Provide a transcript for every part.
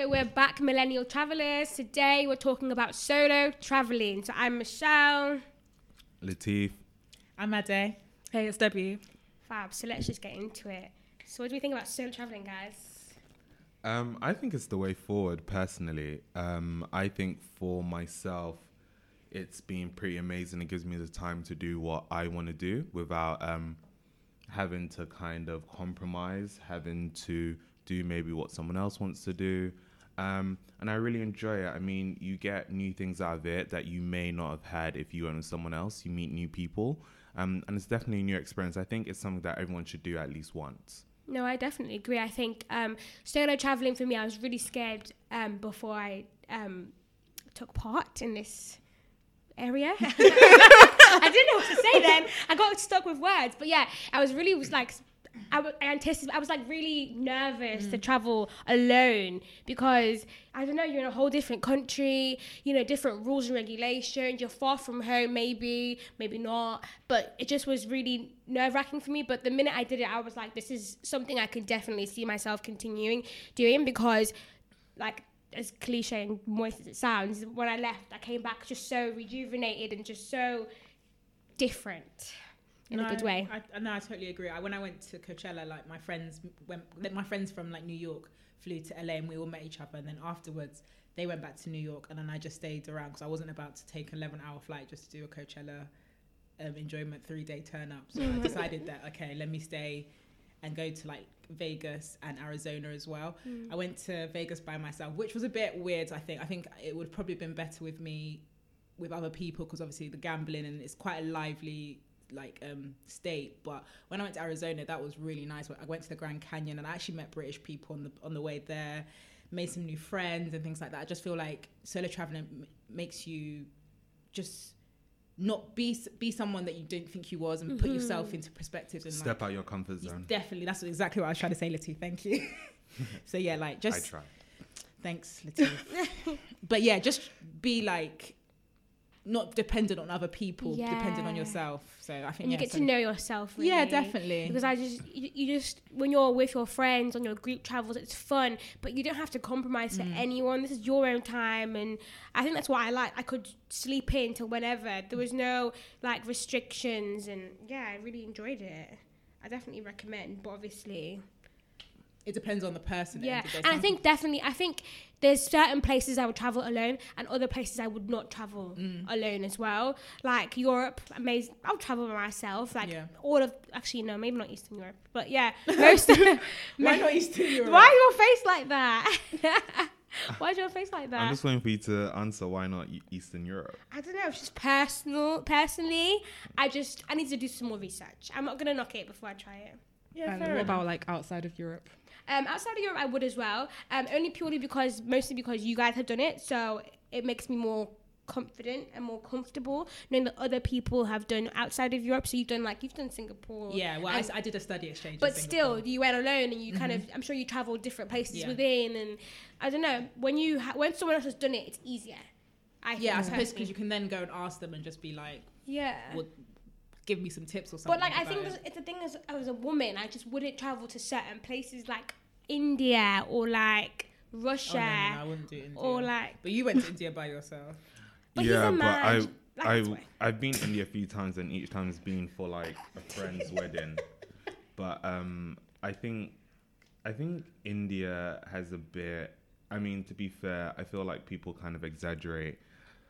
So we're back, millennial travelers. Today we're talking about solo traveling. So I'm Michelle. Latif. I'm Ade. Hey, it's Debbie. Fab. So let's just get into it. So what do we think about solo traveling, guys? Um, I think it's the way forward. Personally, um, I think for myself, it's been pretty amazing. It gives me the time to do what I want to do without um, having to kind of compromise, having to do maybe what someone else wants to do. Um, and I really enjoy it. I mean, you get new things out of it that you may not have had if you went with someone else. You meet new people, um, and it's definitely a new experience. I think it's something that everyone should do at least once. No, I definitely agree. I think um, solo traveling for me, I was really scared um, before I um, took part in this area. I didn't know what to say then. I got stuck with words, but yeah, I was really was like I, w- I anticipated. I was like really nervous mm. to travel alone because I don't know. You're in a whole different country. You know, different rules and regulations. You're far from home, maybe, maybe not. But it just was really nerve wracking for me. But the minute I did it, I was like, this is something I can definitely see myself continuing doing because, like, as cliche and moist as it sounds, when I left, I came back just so rejuvenated and just so different in no, a good way. I, no, I totally agree. I, when I went to Coachella, like my friends went, my friends from like New York flew to LA and we all met each other. And then afterwards, they went back to New York, and then I just stayed around because I wasn't about to take an 11 hour flight just to do a Coachella um, enjoyment three day turn up. So I decided that okay, let me stay and go to like Vegas and Arizona as well. Mm. I went to Vegas by myself, which was a bit weird. I think I think it would probably have been better with me with other people because obviously the gambling and it's quite a lively like um state but when i went to arizona that was really nice. I went to the grand canyon and i actually met british people on the on the way there made some new friends and things like that. I just feel like solo traveling m- makes you just not be be someone that you didn't think you was and mm-hmm. put yourself into perspective and step like, out your comfort zone. definitely that's exactly what i was trying to say Latif thank you. So yeah like just I try. thanks Latif but yeah just be like not dependent on other people, yeah. dependent on yourself. So I think and you yeah, get so to know yourself. Really. Yeah, definitely. Because I just you, you, just when you're with your friends on your group travels, it's fun, but you don't have to compromise mm. for anyone. This is your own time, and I think that's what I like. I could sleep in till whenever. There was no like restrictions, and yeah, I really enjoyed it. I definitely recommend, but obviously it depends on the person. Yeah, and I think definitely, I think there's certain places I would travel alone, and other places I would not travel mm. alone as well. Like Europe, amazing. I'll travel by myself. Like yeah. all of, actually no, maybe not Eastern Europe, but yeah, most. Why not Eastern Europe? Why your face like that? Why's your face like that? I'm just waiting for you to answer why not Eastern Europe. I don't know. It's just personal. Personally, I just I need to do some more research. I'm not gonna knock it before I try it. Yeah, and what about like outside of Europe? Um, outside of Europe, I would as well. Um, only purely because, mostly because you guys have done it, so it makes me more confident and more comfortable knowing that other people have done outside of Europe. So you've done like you've done Singapore. Yeah, well, I, I, did a study exchange. But still, you went alone and you mm-hmm. kind of. I'm sure you traveled different places yeah. within, and I don't know when you ha- when someone else has done it, it's easier. I yeah, I suppose because you can then go and ask them and just be like, yeah. Well, give me some tips or something. But like, I think it. it's a thing as, as a woman, I just wouldn't travel to certain places like India or like Russia. Oh, no, no, I wouldn't do India. Or like. But you went to India by yourself. But yeah, but I. I I've been to India a few times and each time has been for like a friend's wedding. But um I think I think India has a bit I mean to be fair, I feel like people kind of exaggerate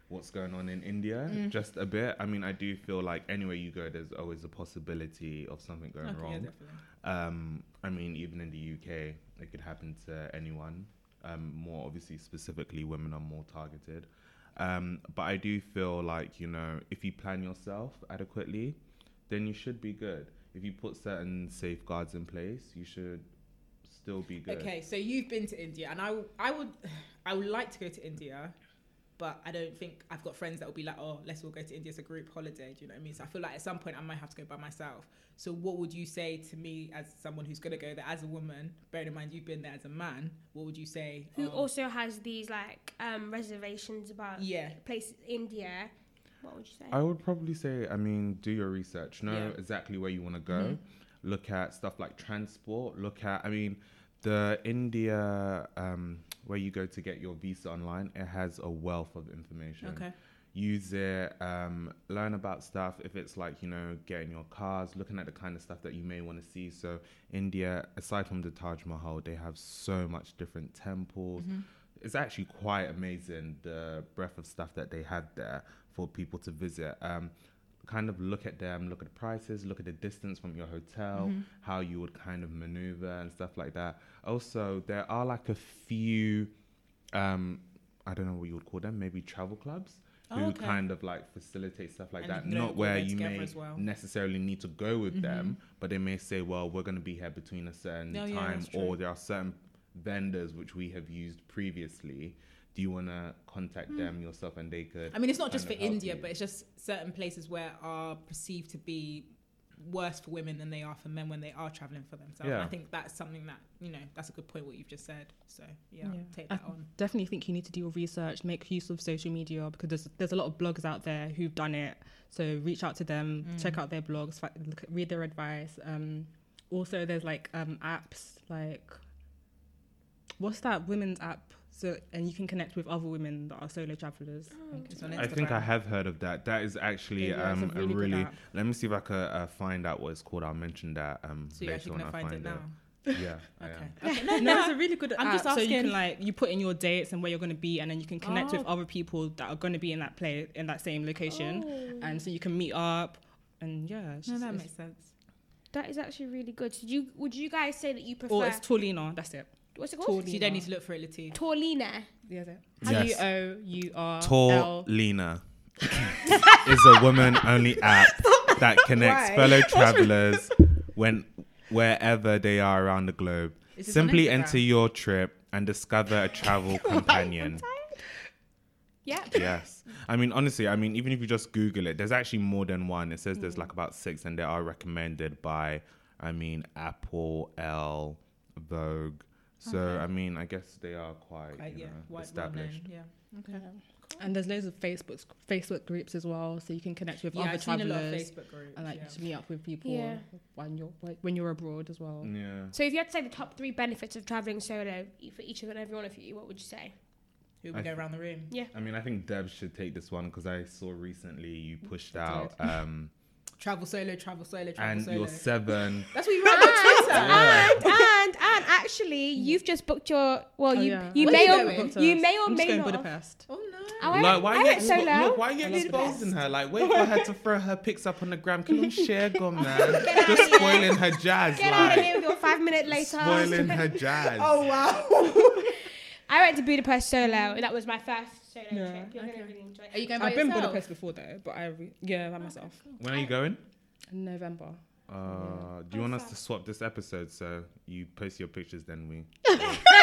what's going on in India mm. just a bit. I mean, I do feel like anywhere you go, there's always a possibility of something going okay, wrong. Yeah, um, I mean, even in the UK, it could happen to anyone. Um, more obviously, specifically, women are more targeted. Um, but I do feel like you know, if you plan yourself adequately, then you should be good. If you put certain safeguards in place, you should still be good. Okay, so you've been to India, and I, I would, I would like to go to India but I don't think I've got friends that will be like, oh, let's all go to India as a group holiday. Do you know what I mean? So I feel like at some point I might have to go by myself. So what would you say to me as someone who's gonna go there as a woman? Bearing in mind you've been there as a man, what would you say? Who um, also has these like um, reservations about yeah places India? What would you say? I would probably say, I mean, do your research. Know yeah. exactly where you want to go. Mm-hmm. Look at stuff like transport. Look at, I mean, the India. Um, where you go to get your visa online. It has a wealth of information. Okay. Use it, um, learn about stuff. If it's like, you know, getting your cars, looking at the kind of stuff that you may want to see. So, India, aside from the Taj Mahal, they have so much different temples. Mm-hmm. It's actually quite amazing the breadth of stuff that they have there for people to visit. Um, kind of look at them, look at the prices, look at the distance from your hotel, Mm-hmm. how you would kind of maneuver and stuff like that. Also, there are like a few, um, I don't know what you would call them, maybe travel clubs. Who Oh, okay. kind of like facilitate stuff like And that? Not where you may well. necessarily need to go with them, Mm-hmm. but they may say, "Well, we're going to be here between a certain Oh, time," true. or there are certain vendors which we have used previously. Do you want to contact them yourself, and they could? I mean, it's not just for kind of help India, you? but it's just certain places where are perceived to be worse for women than they are for men when they are traveling for themselves. Yeah. I think that's something that you know that's a good point what you've just said. So yeah, Yeah. take I that on. definitely think you need to do your research, make use of social media because there's there's a lot of bloggers out there who've done it. So reach out to them, check out their blogs, fa- look read their advice. Um, also, there's like um, apps like what's that women's app? So and you can connect with other women that are solo travelers. It's on I think I have heard of that. That is actually Yeah, it's a um, a really really. Let me see if I can uh, find out what it's called. I'll mention that um, So you're later actually when gonna I find, find it now. Yeah, Okay. okay. No, No, no, it's a really good I'm app. just So you asking. can like you put in your dates and where you're going to be, and then you can connect with Oh. other people that are going to be in that place in that same location, Oh. and so you can meet up. And yeah, no, just- that makes sense. That is actually really good. So, do you would you guys say that you prefer? Or it's Tourlina. That's it. What's it called? So you don't need to look for it, Latif. Tourlina. Yeah, that's it. Yes. T O U R Tall L. Lena is a woman-only app that connects Why? fellow travelers when wherever they are around the globe. Is this on Simply enter your trip and discover a travel companion. Yeah. yes. I mean, honestly, I mean, even if you just Google it, there's actually more than one. It says there's mm. like about six, and they are recommended by, I mean, Apple, Elle, Vogue. So, Okay. I mean, I guess they are quite, Quite, you yeah, know, white, well established. known, Yeah. Okay. And there's loads of Facebook Facebook groups as well, so you can connect with Yeah, other I've seen a lot of travelers Facebook groups. and like yeah. to meet up with people Yeah. when you're when you're abroad as well. Yeah. So, if you had to say the top three benefits of traveling solo for each of and every one of you, what would you say? Who I would go th- around the room? Yeah. I mean, I think Deb should take this one because I saw recently you pushed out um, Travel solo, travel solo, travel and solo. your seven. That's what you wrote on ah, Twitter. And and and actually, mm. you've just booked your. Well, Oh, you yeah. you Where may you or going? Booked us. you may or I'm just may going not. Budapest. Oh no. Oh, I like, why I you went ex- solo. look, why you I love exposing her? Like, wait for her to throw her pics up on the gram. Can you share, go man? Just spoiling her jazz, Get out of like here with your five minute later. spoiling her jazz. Oh wow. I went to Budapest solo, and that was my first solo Yeah. trip. You're Okay. gonna really enjoy it. Are you going by I've been yourself? Budapest before though, but I re- yeah by oh, myself. When are you going? In November. Uh, do you want us to swap this episode so you post your pictures, then we?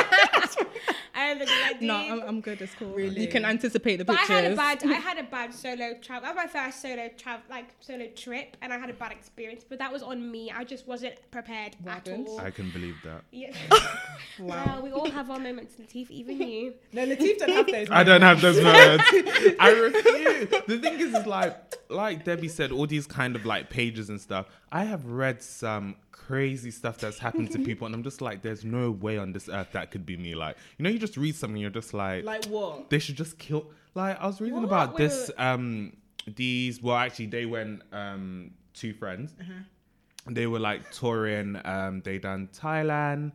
I don't think I did. No, I'm, I'm good. It's cool. Really? You can anticipate the But I had a bad, I had a bad solo travel. That was my first solo travel, like solo trip, and I had a bad experience. But that was on me. I just wasn't prepared What at happened? all. I can believe that. Yeah. Wow. Well, we all have our moments in teeth, even you. No, Latif don't have those. I don't have those moments. I refuse. The thing is, is like, like Debbie said, all these kind of like pages and stuff. I have read some crazy stuff that's happened to people, and I'm just like, there's no way on this earth that could be me. Like, you know, you just read something, you're just like, Like what? they should just kill. Like, I was reading What? about Wait, this. Um, these well, actually, they went um two friends. They were like touring. Um, they done Thailand.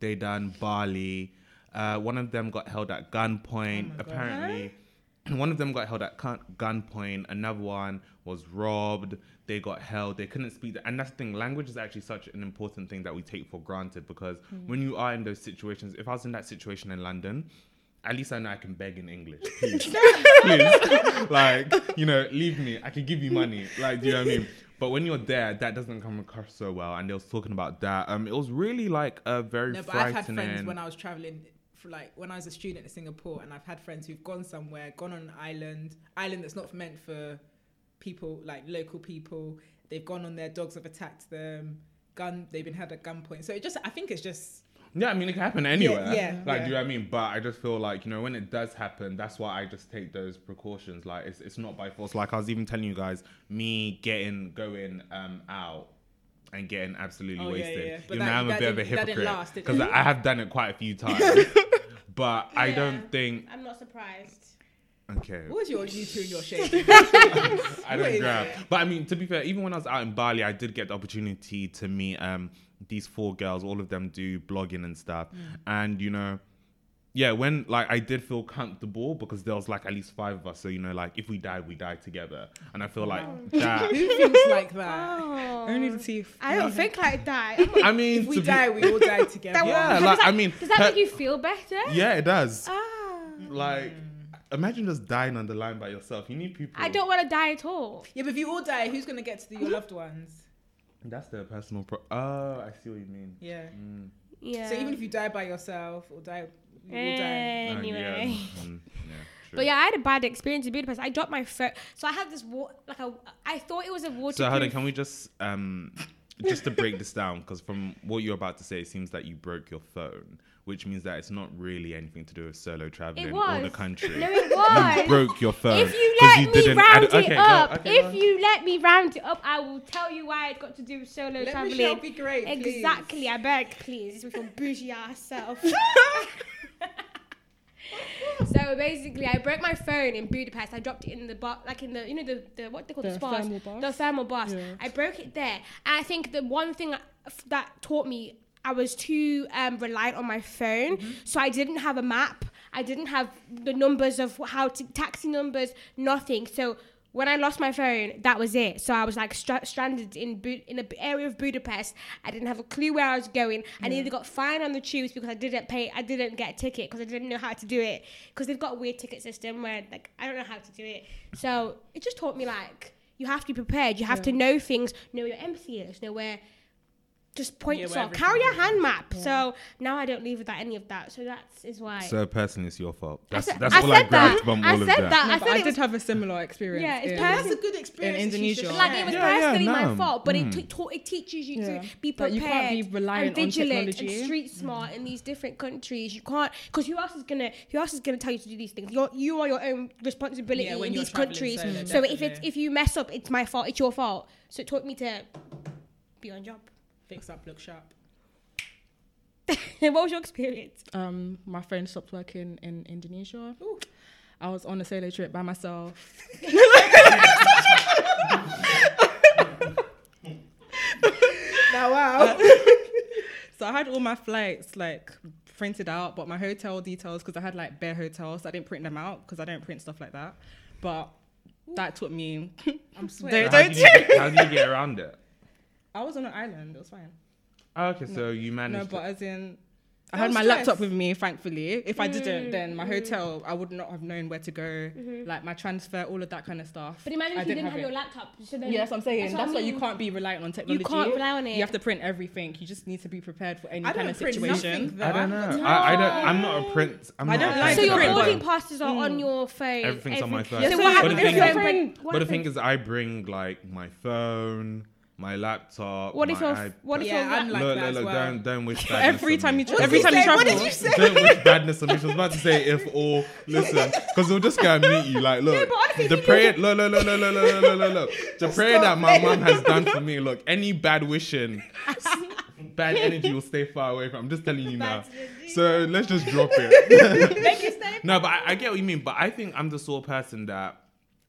They done Bali. Uh, one of them got held at gunpoint. Oh my God. apparently, one of them got held at gun- gunpoint. Another one was robbed. They got held. They couldn't speak. The- and that's the thing. Language is actually such an important thing that we take for granted because Hmm. when you are in those situations, if I was in that situation in London, at least I know I can beg in English. Please, please, like you know, leave me. I can give you money. Like, do you know what I mean? But when you're there, that doesn't come across so well. And they was talking about that. Um, it was really like a very No, but I've had friends when I was traveling, for like when I was a student in Singapore, and I've had friends who've gone somewhere, gone on an island, island that's not meant for people like local people. They've gone on there, dogs have attacked them, gun. They've been had at gunpoint. So it just, I think it's just yeah, I mean, it can happen anywhere. yeah, like, yeah. do you know what I mean? But I just feel like you know when it does happen, that's why I just take those precautions. Like, it's it's not by force. Like I was even telling you guys, me getting going um out. And getting absolutely Oh, wasted. yeah, yeah. But You know, I'm a bit of a didn't- that didn't hypocrite because? I have done it quite a few times. but I don't think. I'm not surprised. Okay, What was your you two and your shaking? I don't is grab. But I mean, to be fair, even when I was out in Bali, I did get the opportunity to meet um these four girls. All of them do blogging and stuff, Mm. and you know. Yeah, when like I did feel comfortable because there was like at least five of us, so you know, like if we died, we died together, and I feel like that. Who thinks like that? Oh. Only the teeth. I don't think like that. I'm- I mean, If we to be- die, we all die together. Yeah, does like, I mean, does that per- make you feel better? yeah, it does. Ah. Like, imagine just dying on the line by yourself. You need people. I don't want to die at all. Yeah, but if you all die, who's gonna get to the, your loved ones? That's their personal. Pro- oh, I see what you mean. Yeah. Mm. Yeah. So even if you die by yourself or die, you all die. Oh, Anyway. yeah, mm, yeah, true. But yeah, I had a bad experience in Budapest. I dropped my phone. So I had this water, like a, I thought it was a waterproof. So hold on, can we just um just to break this down because from what you're about to say, it seems that you broke your phone, which means that it's not really anything to do with solo traveling or the was. country. No, it was. you broke your phone. If you 'cause let me didn't round add- it okay, go- up, okay, go if on. you let me round it up, I will tell you why it got to do with solo Let traveling. Michelle be great. please. Exactly, I beg, please, with your bougie ass self. so basically, I broke my phone in Budapest. I dropped it in the bar, like in the, you know, the, the what they call the, The spas, thermal bath? the thermal bath. Yeah. I broke it there, and I think the one thing that taught me. I was too um, reliant on my phone, Mm-hmm. so I didn't have a map. I didn't have the numbers of how to taxi numbers, nothing. So when I lost my phone, that was it. So I was like stra- stranded in Bu- in an area of Budapest. I didn't have a clue where I was going. I nearly got fined on the tubes because I didn't pay. I didn't get a ticket because I didn't know how to do it. Because they've got a weird ticket system where like I don't know how to do it. So it just taught me like you have to be prepared. You have to know things. Know your MCs. Know where. Just points where off. Carry a hand map. So now I don't leave without any of that. So that's is why. So personally, it's your fault. I That's said- that's I all I said grabbed that. from I all of said that. that. No, I said I, did was- have a similar experience. Yeah, it's in- That's a good experience. In that should Indonesia. like it was Yeah, yeah, personally my fault, but Mm. it, ta- it teaches you Yeah. to be But prepared you can't be reliant and vigilant technology. and street smart in these different countries. You can't because who else is gonna who else is gonna tell you to do these things? You're you are your own responsibility Yeah, when in these countries. solo, so if it's if you mess up, it's my fault. It's your fault. So it taught me to be on job. Fix up, look sharp. what was your experience? um, my friend stopped working in Indonesia. I was on a solo trip by myself. Now, wow. So I had all my flights like printed out, but my hotel details because I had like bare hotels, I didn't print them out because I don't print stuff like that. But that took me. I'm Don't- sweating. How did, you get, how did you get around it? I was on an island. It was fine. Oh, okay, so you managed. No, to- but as in, I had my stress. laptop with me, thankfully. If I didn't, then my mm-hmm. hotel, I would not have known where to go, mm-hmm. like my transfer, all of that kind of stuff. But imagine I if you didn't have, it. your laptop. So then Yeah, that's what I'm saying. that's That's, what I why you can't be reliant on technology. You can't rely on it. You have to print everything. You just need to be prepared for any kind of situation. I don't I've know. time. I, I don't. I'm not a print. I'm I not don't like So your print, print, boarding but- passes are on mm. your phone. Everything's on my phone. Yeah, So so what happens but if the your thing- friend? what But the thing is, I bring like my phone, my laptop. What if my your iP- what if Yeah, your I'm like look, that look, as look, well. don't, don't wish badness Every time you, What every time you you say? What travel. did you say? Don't wish badness on me. She was about to say if or listen, because we'll just go and meet you. Like, look, but honestly, the prayer, look, look, look, look, look, look, look, look, look. The prayer that my playing. mum has done for me. Look, any bad wishing, bad energy will stay far away from. I'm just telling you now. So let's just drop it. Make it stay. No, but I, I get what you mean. But I think I'm the sort of person that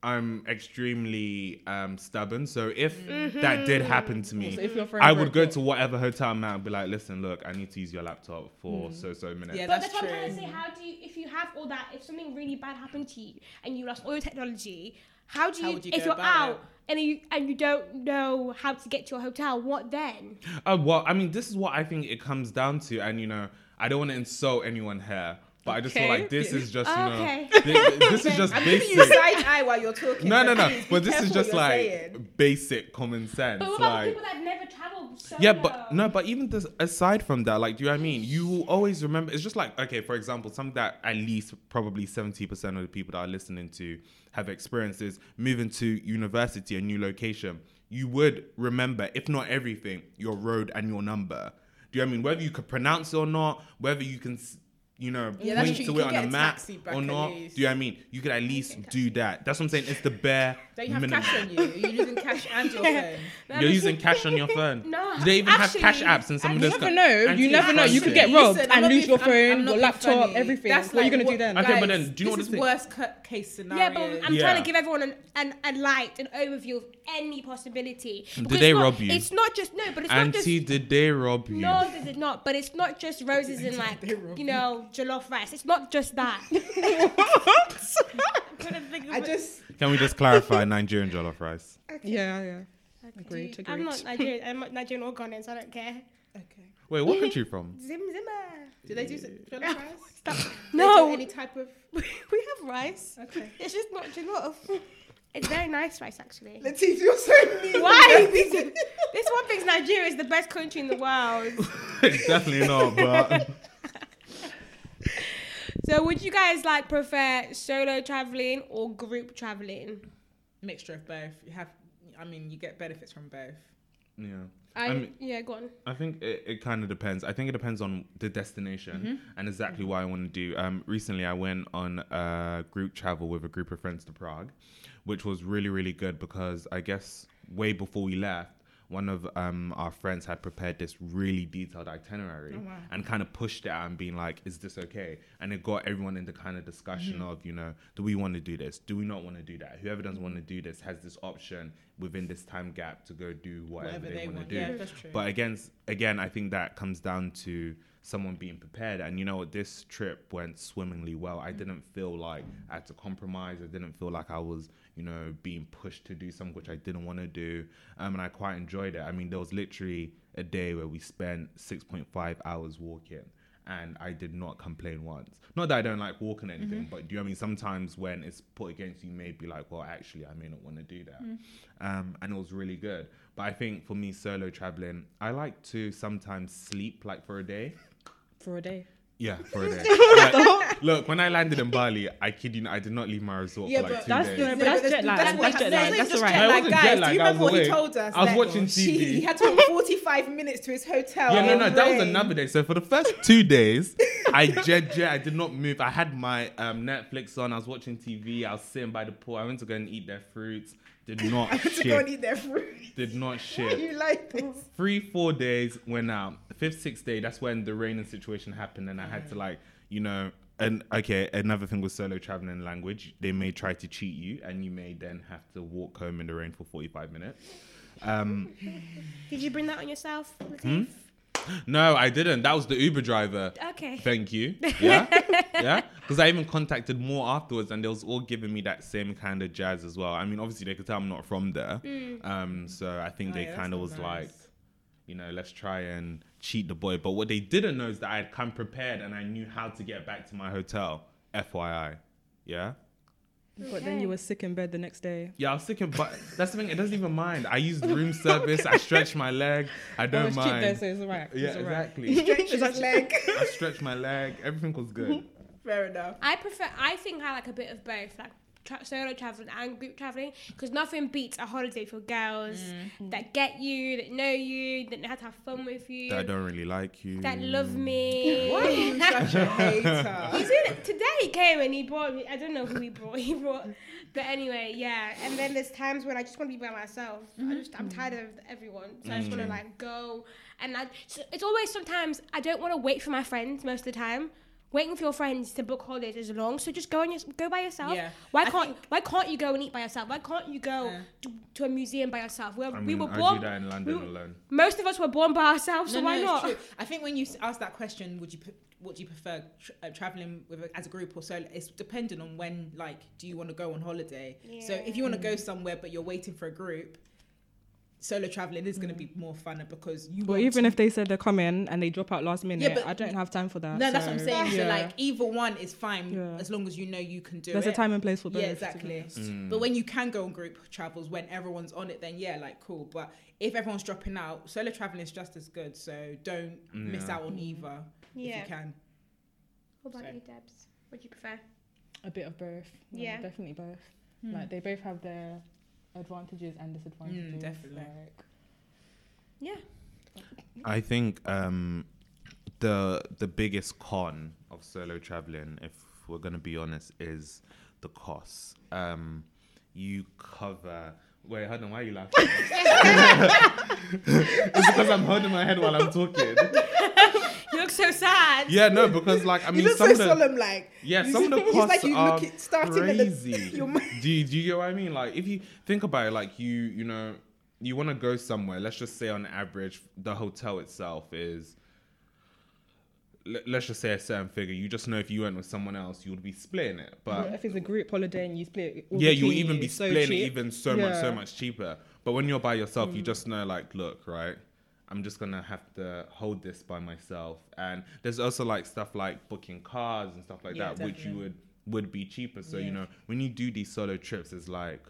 I'm extremely um, stubborn. So if that did happen to me, So if your friend I would go up- to whatever hotel I'm at and be like, listen, look, I need to use your laptop for so so minutes. Yeah, But that's that's, what I'm trying to say. How do you, if you have all that, if something really bad happened to you and you lost all your technology, how do you, would you if you're out it? and you and you don't know how to get to your hotel, what then? Uh, well, I mean, this is what I think it comes down to, and you know, I don't want to insult anyone here, but I just feel like this is just you know, Okay. thi- this is just I'm giving you side eye while you're talking. No, no, no. please But this is just like saying. basic common sense. But what about like, the people that never traveled solo? Yeah, but no, but even this, aside from that, like, do you know what I mean? You will always remember. It's just like, okay, for example, something that at least probably seventy percent of the people that are listening to have experienced is moving to university, a new location. You would remember, if not everything, your road and your number. Do you know what I mean? Whether you could pronounce it or not, whether you can. S- You know, Yeah, that's point to You it on a get map or not. Do you know what I mean? You could at least do that. That's what I'm saying. It's the bare Don't you have minimum. cash on you? You're using cash and your phone. You're using cash on your phone. No, Do they even Actually, have cash apps and some of those? You those? never know. You never know. You could get robbed I'm and lose being- your I'm- I'm phone, your laptop, funny. everything. That's what are you like gonna do then? Okay, but then do you know what this is worst case scenario? Yeah, but I'm trying to give everyone an, an, a light, an overview of any possibility. Did they not- rob you? It's not just no, but it's not just Auntie, did they rob you? no, they did not. But it's not just roses and like you know jollof rice. It's not just that. I just Can we just clarify Nigerian jollof rice? Yeah, yeah. Agreed, I'm not Nigerian. I'm not Nigerian or Ghanaian, so I don't care. okay. Wait, what country you from? Zim zimmer. Do they do s- jollof rice? Stop. Do No, any type of we have rice. okay. It's just not jollof. It's very nice rice, actually. Latif, you're so mean. Why? this, this one thinks Nigeria is the best country in the world. Definitely not, but So, would you guys like prefer solo traveling or group traveling? Mixture of both. You have, I mean, you get benefits from both. yeah. I, I mean- yeah, go on. I think it, it kind of depends. I think it depends on the destination Mm-hmm. and exactly what I want to do. Um, recently, I went on a group travel with a group of friends to Prague, which was really, really good because I guess way before we left, one of um, our friends had prepared this really detailed itinerary Oh, wow. and kind of pushed it out and being like, is this okay? And it got everyone into kind of discussion Mm-hmm. of, you know, do we want to do this? Do we not want to do that? Whoever doesn't want to do this has this option within this time gap to go do whatever, Whatever they, they want to do. Yeah. But again, again, I think that comes down to someone being prepared. And you know what? This trip went swimmingly well. I didn't feel like I had to compromise. I didn't feel like I was, you know, being pushed to do something which I didn't want to do. Um, and I quite enjoyed it. I mean, there was literally a day where we spent 6.5 hours walking. And I did not complain once. Not that I don't like walking or anything, but do you know what I mean? Sometimes when it's put against you, you may be like, well, actually, I may not want to do that. Um, and it was really good. But I think for me, solo traveling, I like to sometimes sleep like for a day. For a day. Yeah, for a day. Like, look, when I landed in Bali, I kid you not, I did not leave my resort Yeah, for like but two that's days. good. No, but that's jet lag. That's, That's what jet lag. That's just alright. No, it wasn't guys. jet lag, Do you remember was what he told us? I was that watching she- TV. He had to walk 45 minutes to his hotel. Yeah, no, no, in that was another day. So for the first two days, I jet jet. I did not move. I had my um, Netflix on. I was watching TV. I was sitting by the pool. I went to go and eat their fruits. Did not I had to go and shit. eat their fruit. Did not Why shit. you like this? three, four days went out. Fifth, sixth day, that's when the raining situation happened, and I had to like, you know, and okay, another thing with solo traveling in language, they may try to cheat you, and you may then have to walk home in the rain for forty-five minutes. Um, Did you bring that on yourself? Hmm? Latif? no, I didn't. That was the Uber driver. Okay. Thank you. Yeah, yeah. Because I even contacted more afterwards, and they was all giving me that same kind of jazz as well. I mean, obviously they could tell I'm not from there, um, so I think Oh, they yeah, kind of was nice. like, you know, let's try and cheat the boy. But what they didn't know is that I had come prepared and I knew how to get back to my hotel. FYI, yeah. But then you were sick in bed the next day. Yeah, I was sick in but that's the thing. It doesn't even mind. I used room service. I stretched my leg. I Oh, don't it's cheap there, so it's alright. Yeah, It's alright. exactly. Stretch his leg. I stretched my leg. Everything was good. Fair enough. I prefer. I think I like a bit of both, like tra- solo traveling and group traveling, because nothing beats a holiday for girls mm-hmm. that get you, that know you, that know how to have fun with you, That I don't really like you. that love me. Why are you such a hater? He's in. Today he came and he brought me. I don't know who he brought. He brought. But anyway, yeah. And then there's times when I just want to be by myself. I mm-hmm. just I'm tired of everyone, so I just want to mm-hmm. like go. And I, so it's always sometimes I don't want to wait for my friends most of the time. Waiting for your friends to book holidays is long, so just go on your, go by yourself. Yeah. Why I can't think- Why can't you go and eat by yourself? Why can't you go Yeah. to, to a museum by yourself? We're, I we mean, were I born. do that in London we- alone. Most of us were born by ourselves, so No, why no, not? true. I think when you ask that question, would you p- what do you prefer, tra- uh, traveling with a, as a group or solo? It's dependent on when, like, do you want to go on holiday? Yeah. So if you want to go somewhere but you're waiting for a group, solo traveling is going to be more funner because you. But even to- if they said they're coming and they drop out last minute, yeah, but- I don't have time for that. no, that's what I'm so, saying. So like either one is fine Yeah. as long as you know you can do there's it. There's a time and place for both. yeah, exactly. Mm. But when you can go on group travels when everyone's on it, then yeah, like cool. But if everyone's dropping out, solo traveling is just as good. So don't miss out on either if you can. What about So- you, Debs? What do you prefer? A bit of both. Yeah. definitely both. Hmm. Like they both have their advantages and disadvantages. definitely. Like, Yeah. I think um, the the biggest con of solo traveling, if we're gonna be honest, is the costs. Um, you cover. Wait, hold on. Why are you laughing? it's because I'm holding my head while I'm talking. You look so sad. Yeah, no, because like I mean, you look some so of the solemn, like yeah, you some of the it's costs like you are look it starting at the- crazy. your mind- do you, do you get what I mean? Like if you think about it, like you you know you want to go somewhere. Let's just say on average, the hotel itself is. Let's just say a certain figure. You just know if you went with someone else, you would be splitting it. But if it's a group holiday and you split, it all yeah, you'll even be it's so splitting it even so much, so Mm. much cheaper. But when you're by yourself, you just know, like, look, right, I'm just gonna have to hold this by myself. And there's also like stuff like booking cars and stuff like Yeah, that, which you would would be cheaper. So you know, when you do these solo trips, it's like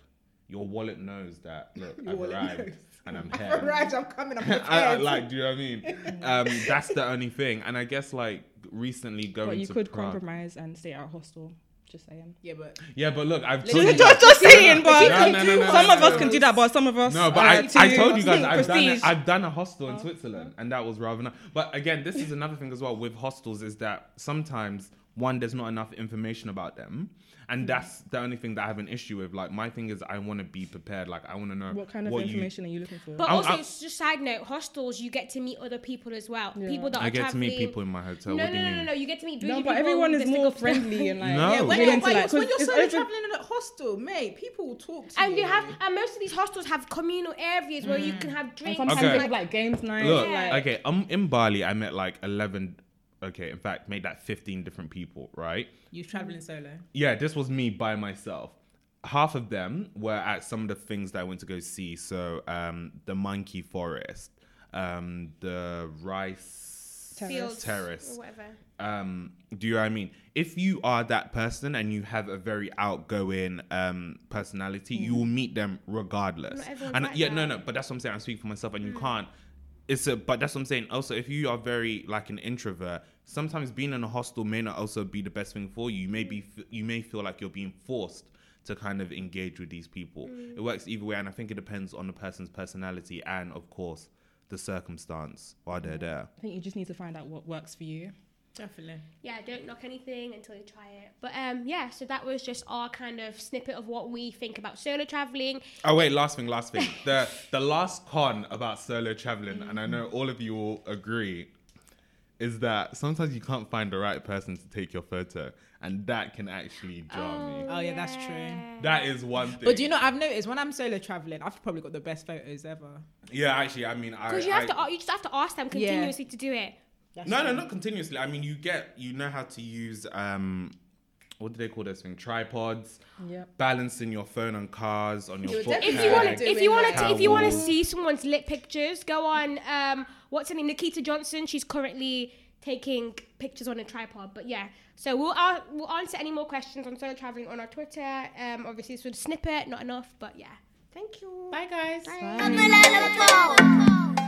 your wallet knows that look, Your I've wallet arrived knows. and I'm here. I've here. arrived, I'm coming, I'm I, I, like, do you know what I mean? Um, that's the only thing. And I guess like recently going But you to could Prague- compromise and stay at a hostel. Just saying. yeah, but Yeah, but look, I've told you. just, just saying, but No, no, no, no, some no, of no, us no. can do that, but some of us. No, but I, I told you guys I've done prestige. it. I've done a hostel in Switzerland, and that was rather nice. But again, this is another thing as well with hostels is that sometimes one there's not enough information about them, and that's the only thing that I have an issue with. Like my thing is I want to be prepared. Like I want to know What kind of you- information are you looking for? But I'll- also, I'll- it's just side note, hostels you get to meet other people as well. Yeah. People that I are get to meet people in my hotel. No, what no, do you no, no, mean? no. You get to meet no, bougie but people everyone is more friendly and like No. yeah, when, you're, into, when, you're, when 'cause you're it's solo traveling in a hostel, mate, people will talk to And you. you have, and most of these hostels have communal areas where you can have and drinks. sometimes Okay. they have like games night. Look, Yeah. okay, um, in Bali, I met like eleven. Okay, in fact, made that fifteen different people. Right? You're traveling solo. yeah, this was me by myself. Half of them were at some of the things that I went to go see. So um, the monkey forest, um, the rice fields terrace. or whatever. Um, do you know what I mean? If you are that person and you have a very outgoing um, personality, you will meet them regardless. And like yeah, no, that. no, but that's what I'm saying. I'm speaking for myself, and you can't. It's a, but that's what I'm saying. Also, if you are very like an introvert, sometimes being in a hostel may not also be the best thing for you. You may be, you may feel like you're being forced to kind of engage with these people. Mm. It works either way, and I think it depends on the person's personality and, of course, the circumstance while they're there. I think you just need to find out what works for you. Definitely. Yeah, don't knock anything until you try it. But um, yeah, so that was just our kind of snippet of what we think about solo traveling. Oh wait, last thing, last thing. The the last con about solo traveling, and I know all of you will agree, is that sometimes you can't find the right person to take your photo, and that can actually jar me. Oh, yeah, that's true. That is one thing. But do you know, I've noticed when I'm solo traveling, I've probably got the best photos ever. Yeah, actually, I mean, I. Because you have I- to, you just have to ask them Yeah. continuously to do it. No, no, not continuously. I mean, you get, you know how to use um, what do they call those things? Tripods. Yep. Balancing your phone on cars on your would book If you want to, if you want to, if you want to see someone's lit pictures, go on. Um, what's her name? Nikita Johnson. She's currently taking pictures on a tripod. But yeah, so we'll uh, we'll answer any more questions on solo traveling on our Twitter. Um, obviously this was a snippet, not enough, but yeah. Thank you. Bye, guys. Bye. Come